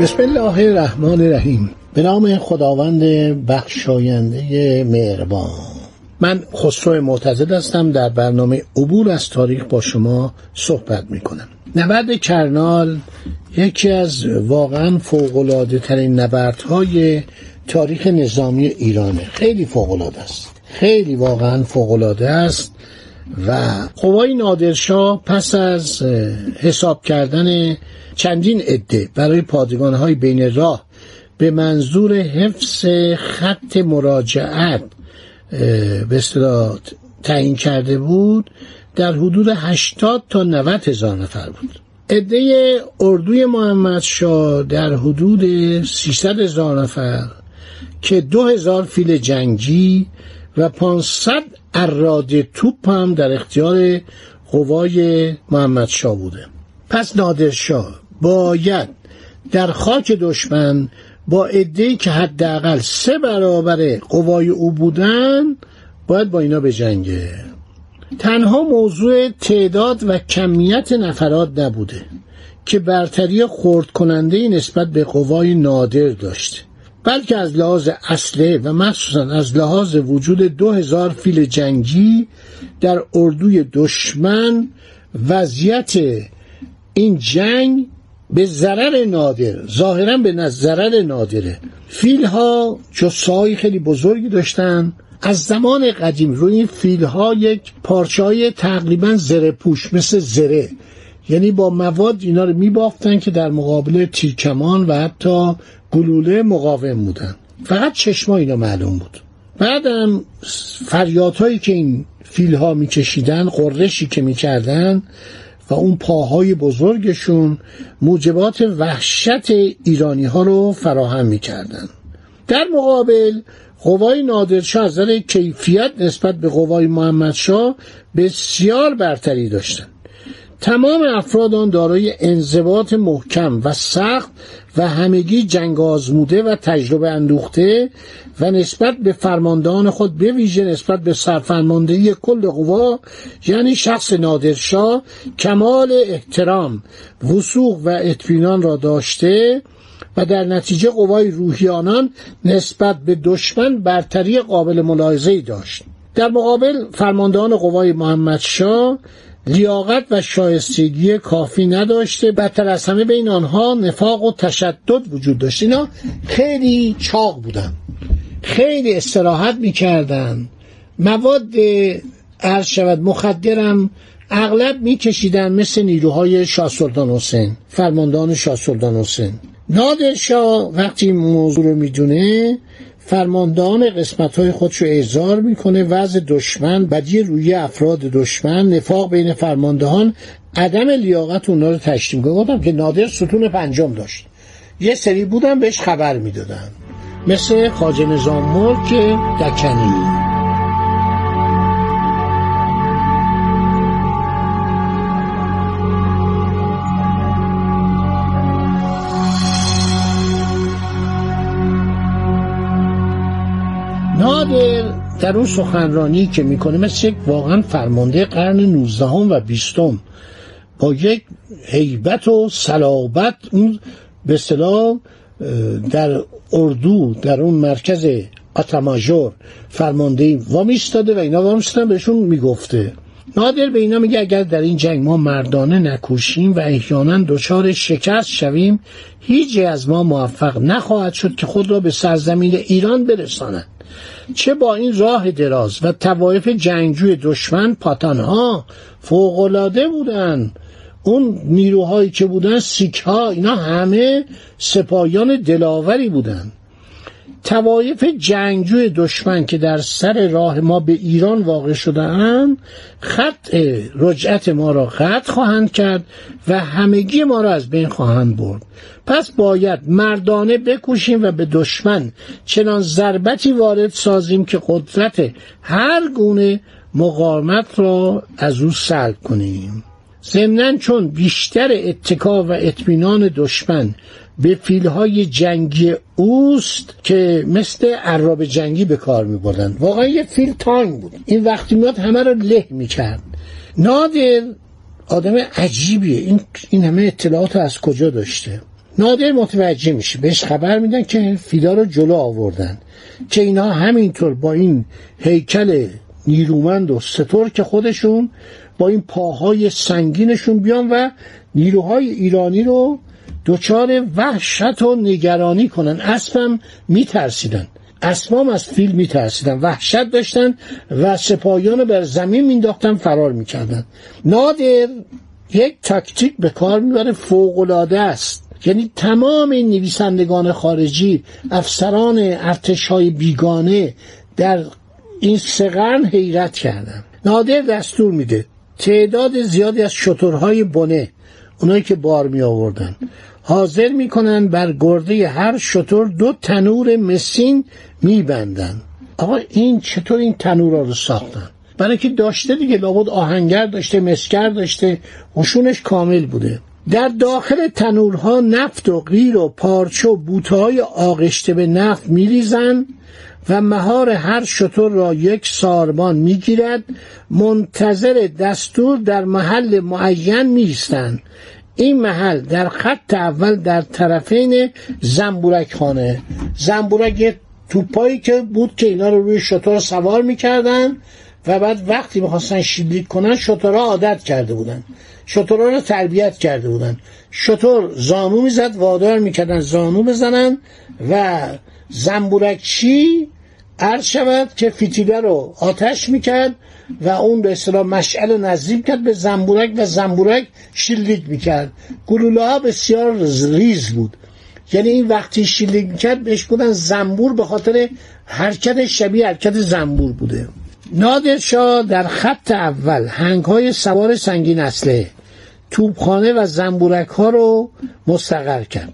بسم الله الرحمن الرحیم. به نام خداوند بخشاینده مهربان. من خسرو معتزد هستم. در برنامه عبور از تاریخ با شما صحبت می کنم نبرد کرنال یکی از واقعا فوقلاده ترین نبردهای تاریخ نظامی ایرانه. خیلی فوقلاده است. خیلی واقعا فوقلاده است. و قوای نادرشاه پس از حساب کردن چندین عده برای پادگانهای بین راه به منظور حفظ خط مراجعت به اصطلاح تعیین کرده بود در حدود 80 تا 90 هزار نفر بود. عده اردوی محمد شاه در حدود 300 هزار نفر که 2000 فیل جنگی و 500 اراده توپ هم در اختیار قوای محمد شاه بوده. پس نادرشاه باید در خاک دشمن با عده‌ای که حداقل سه برابر قوای او بودن باید با اینا بجنگه تنها موضوع تعداد و کمیت نفرات نبوده که برتری خورد کننده نسبت به قوای نادر داشته بلکه از لحاظ اصله و مخصوصا از لحاظ وجود دو هزار فیل جنگی در اردوی دشمن وضعیت این جنگ به ضرر نادر ظاهرا به ضرر نادره. فیل ها جسای خیلی بزرگی داشتن. از زمان قدیم روی این فیل ها یک پارچه های تقریبا زره پوش مثل زره. یعنی با مواد اینا رو میبافتن که در مقابل تیرکمان و حتی گلوله مقاوم بودن. فقط چشما اینا معلوم بود. بعدم فریادهایی که این فیل ها میکشیدن قرشی که می‌کردن و اون پاهای بزرگشون موجبات وحشت ایرانی ها رو فراهم می‌کردن. در مقابل قوای نادرشاه از نظر کیفیت نسبت به قوای محمدشاه بسیار برتری داشتند تمام افراد آن دارای انضباط محکم و سخت و همگی جنگ آزموده و تجربه اندوخته و نسبت به فرماندهان خود به ویژه نسبت به سرفرماندهی کل قوا یعنی شخص نادرشاه کمال احترام وسوق و اطمینان را داشته و در نتیجه قوای روحی آنان نسبت به دشمن برتری قابل ملاحظه‌ای داشت. در مقابل فرماندهان قوای محمدشاه لیاقت و شایستگی کافی نداشته. بدتر از همه بین آنها نفاق و تشدد وجود داشت. اینا خیلی چاق بودن. خیلی استراحت می‌کردن. مواد عرض شود مخدرم اغلب میکشیدن مثل نیروهای شاه سلطان حسین فرماندهان شاه سلطان حسین. نادرشاه وقتی موضوع رو می‌دونه فرماندهان قسمت های خودش رو اعزار می‌کنه. وضع دشمن بدی روی افراد دشمن نفاق بین فرماندهان عدم لیاقت اونا رو تشتیم گفتم که نادر ستون پنجم داشت. یه سری بودن بهش خبر می‌دادن. مثل خاجه نظام ملک دکنی. نادر در اون سخنرانی که می‌کنه مثل یک واقعا فرمانده قرن 19 و 20 با یک هیبت و صلابت اون به اصطلاح در اردو در اون مرکز آتماژور فرمانده وامیستاده و اینا وامیستادن بهشون می‌گفته. نادر به اینا میگه اگر در این جنگ ما مردانه نکوشیم و احیانا دچار شکست شویم هیچ از ما موفق نخواهد شد که خود را به سرزمین ایران برساند. چه با این راه دراز و توایف جنگجوی دشمن پاتانها فوقالعاده بودن. اون نیروهایی که بودن سیک ها اینا همه سپاهیان دلاوری بودن. توایف جنگجوی دشمن که در سر راه ما به ایران واقع شدهاند خط رجعت ما را قطع خواهند کرد و همگی ما را از بین خواهند برد. پس باید مردانه بکوشیم و به دشمن چنان ضربتی وارد سازیم که قدرت هر گونه مقاومت را از او سلب کنیم. ضمنا چون بیشتر اتکا و اطمینان دشمن به فیلهای جنگی اوست که مثل عراب جنگی به کار می بردن واقعا یه فیل تانگ بود. این وقتی میاد همه رو له می کرد نادر آدم عجیبیه. این, این همه اطلاعات از کجا داشته؟ نادر متوجه میشه. بهش خبر میدن که فیلا رو جلو آوردن. که اینا همینطور با این هیکل نیرومند و ستور که خودشون با این پاهای سنگینشون بیان و نیروهای ایرانی رو دچار وحشت و نگرانی کنن. اسبم میترسیدن. اسبام از فیل میترسیدن. وحشت داشتن و سپاهیان بر زمین مینداختن فرار می‌کردن. نادر یک تاکتیک به کار می‌بره فوقالعاده است. یعنی تمام این نویسندگان خارجی افسران ارتش های بیگانه در این سه قرن حیرت کردن. نادر دستور میده. تعداد زیادی از شترهای بنه اونایی که بار می آوردن. حاضر می‌کنن بر گرده هر شتر دو تنور مسین میبندن. آقا این چطور این تنورا رو ساختن؟ برای که داشته دیگه لابد آهنگر داشته مسکر داشته قشونش کامل بوده. در داخل تنورها نفت و غیر و پارچه و بوته آغشته به نفت میریزن. و مهار هر شطور را یک ساربان می‌گیرد منتظر دستور در محل معین میستند این محل در خط اول در طرفین زنبورک خانه. زنبورک توپایی که بود که اینا رو روی شطور سوار می‌کردن و بعد وقتی می‌خواستن شلیک کنن شطورها عادت کرده بودن. شطورها رو تربیت کرده بودن. شطور زانو می‌زد وادار می‌کردن زانو بزنن و زنبورکچی عرض شود که فتیله رو آتش می‌کرد و اون به اصطلاح مشعل نزدیک کرد به زنبورک و زنبورک شلیک می‌کرد. گلوله ها بسیار ریز بود. یعنی این وقتی شلیک می‌کرد بهش بودن زنبور به خاطر حرکت شبیه حرکت زنبور بوده. نادرشاه در خط اول هنگ های سوار سنگین اصله توبخانه و زنبورک ها رو مستقر کرد.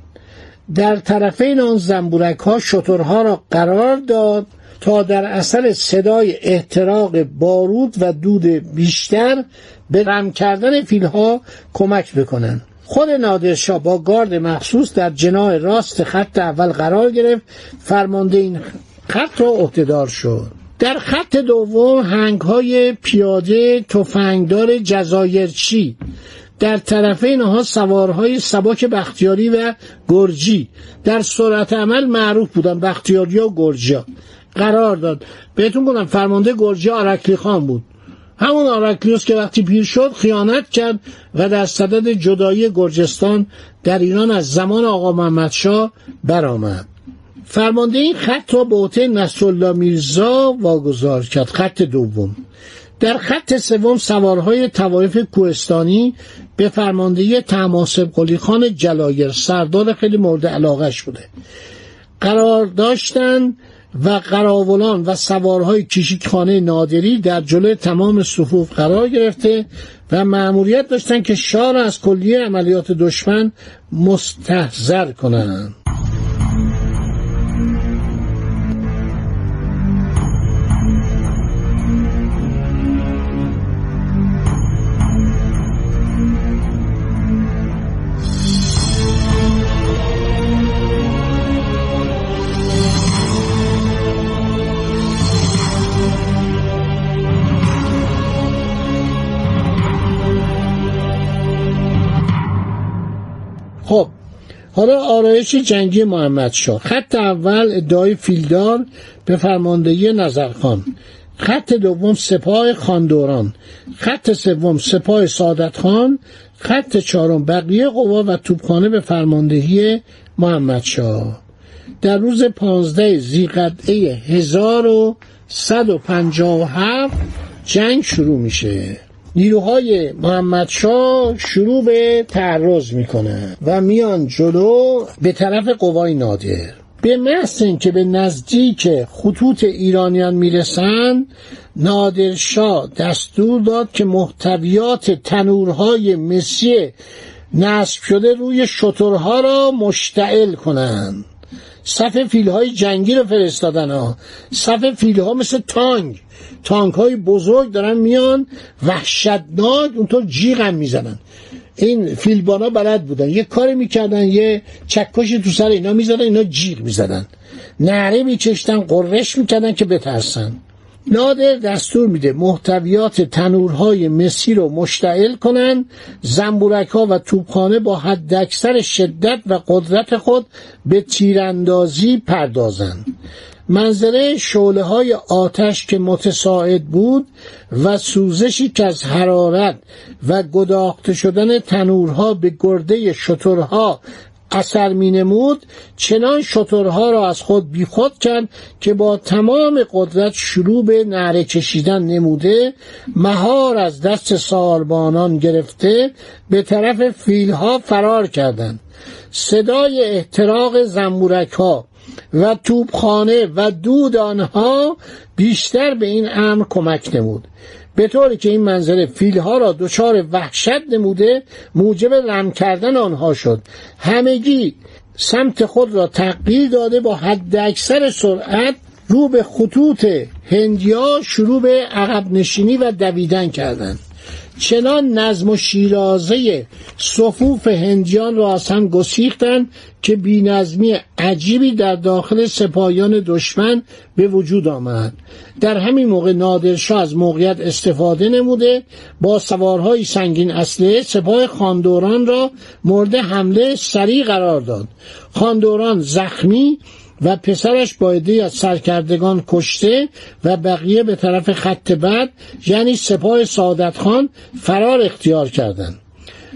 در طرفین آن زنبورک ها شترها را قرار داد تا در اثر صدای احتراق بارود و دود بیشتر به رم کردن فیلها کمک بکنند. خود نادرشاه با گارد مخصوص در جناه راست خط اول قرار گرفت. فرمانده این خط را عهدهدار شد. در خط دوم هنگ های پیاده تفنگدار جزایرچی در طرف اینها سوارهای سباک بختیاری و گرجی در سرعت عمل معروف بودن بختیاری و گرجی قرار داد. بهتون گفتم فرمانده گرجی آرکلی خان بود. همون آرکلیوس که وقتی پیر شد خیانت کرد و در صدد جدایی گرجستان در ایران از زمان آقا محمدشاه برآمد. فرمانده این خط را به عهده نصرالله میرزا واگذار کرد. خط دوم. در خط سوم سوارهای توایف کوهستانی به فرماندهی تماسب قلی خان جلایر سردار خیلی مورد علاقش بوده قرار داشتن و قراولان و سوارهای کشیکخانه نادری در جلوی تمام صفوف قرار گرفته و مأموریت داشتن که شاه از کلیه عملیات دشمن مستحضر کنند. حالا آرایش جنگی محمد شاه. خط اول ادعای فیلدار به فرماندهی نظرخان خط دوم سپاه خاندوران. خط سوم سپاه سعادت خان خط چهارم بقیه قوا و توپخانه به فرماندهی محمد شاه. در روز پانزده زیقدعه 1157 جنگ شروع میشه. نیروهای محمدشاه شروع به تعرض می‌کنن و میان جلو به طرف قوای نادر. به محض که به نزدیک خطوط ایرانیان می‌رسند نادرشاه دستور داد که محتویات تنورهای مسی نصب شده روی شترها را مشتعل کنند. صف فیل های جنگی رو فرستادن ها صف فیل ها مثل تانگ تانک. های بزرگ دارن میان وحشتناک اونطور جیغ هم می‌زنن. این فیلبانا بلد بودن. یه کاری می‌کردن یه چکشی تو سر اینا می‌زدن اینا جیغ می‌زدن. نعره میچشتن قررش می‌کردن که بترسن. نادر دستور میده محتویات تنورهای مسی رو مشتعل کنن زنبورک ها و توپخانه با حد اکثر شدت و قدرت خود به تیراندازی پردازند منظره شعله های آتش که متساعد بود و سوزشی که از حرارت و گداخته شدن تنورها به گرده شترها اثر می نمود چنان شترها را از خود بیخود کرد که با تمام قدرت شروع به نعره کشیدن نموده مهار از دست سالبانان گرفته به طرف فیلها فرار کردند. صدای احتراق زنبورک ها و توپخانه و دود آنها بیشتر به این امر کمک نمود. به طوری که این منظره فیلها را دچار وحشت نموده موجب رم کردن آنها شد. همگی سمت خود را تغییر داده با حد اکثر سرعت رو به خطوط هندیا شروع به عقب نشینی و دویدن کردند. چنان نظم و شیرازه صفوف هندیان را از هم گسیختند که بینظمی عجیبی در داخل سپاهیان دشمن به وجود آمد. در همین موقع نادرشاه از موقعیت استفاده نموده با سوارهای سنگین اصله سپاه خاندوران را مورد حمله سریع قرار داد. خاندوران زخمی و پسرش با از سرکردگان کشته و بقیه به طرف خط بعد یعنی سپاه سعادت خان فرار اختیار کردند.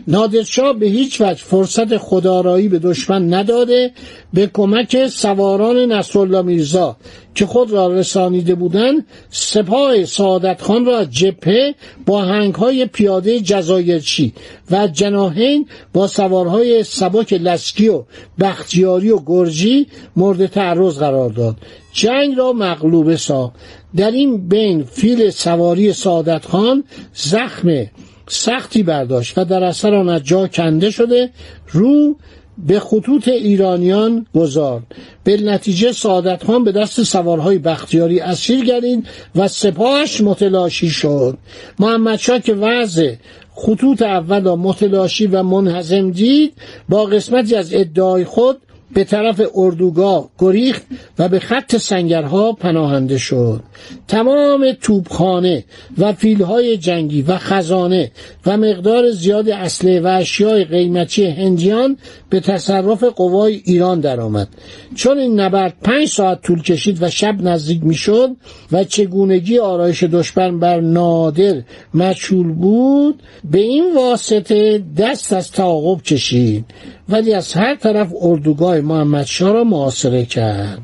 نادرشاه به هیچ وجه فرصت خدارایی به دشمن نداده به کمک سواران نصرالله میرزا که خود را رسانیده بودند سپاه سعادت خان را جبهه با هنگهای پیاده جزایرچی و جناهین با سوارهای سبک لسکی و بختیاری و گرجی مورد تعرض قرار داد. جنگ را مغلوبه ساخت. در این بین فیل سواری سعادت خان زخم سختی برداشت و در اثر آن از جا کنده شده رو به خطوط ایرانیان گذارد به نتیجه سعادت خان به دست سوارهای بختیاری اسیر گردید و سپاهش متلاشی شد. محمد شا که وضع خطوط اول را متلاشی و منحزم دید با قسمتی از ادعای خود به طرف اردوگاه گریخت و به خط سنگرها پناهنده شد. تمام توپخانه و فیلهای جنگی و خزانه و مقدار زیاد اسلحه و اشیای قیمتی هندیان به تصرف قوای ایران درآمد. چون این نبرد پنج ساعت طول کشید و شب نزدیک می‌شد و چگونگی آرایش دشمن بر نادر مچول بود به این واسطه دست از تعاقب کشید. ولی از هر طرف اردوگاه محمدشاه را محاصره کرد.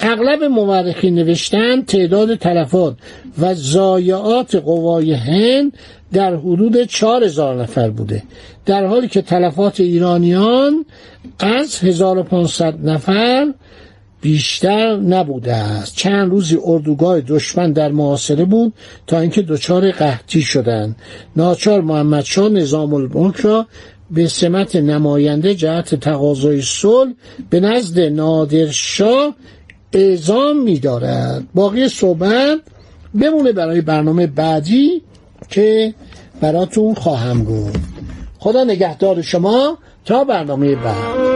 اغلب مورخین نوشتن تعداد تلفات و ضایعات قوای هند در حدود چهار هزار نفر بوده. در حالی که تلفات ایرانیان از 1500 نفر بیشتر نبوده است. چند روزی اردوگاه دشمن در محاصره بود تا اینکه دچار قحطی شدند. ناچار محمدشاه نظام الملک را به سمت نماینده جهت تقاضای صلح به نزد نادرشاه اعزام می‌دارد. باقی صحبت بمونه برای برنامه بعدی که براتون خواهم گفت. خدا نگهدار شما. تا برنامه بعد.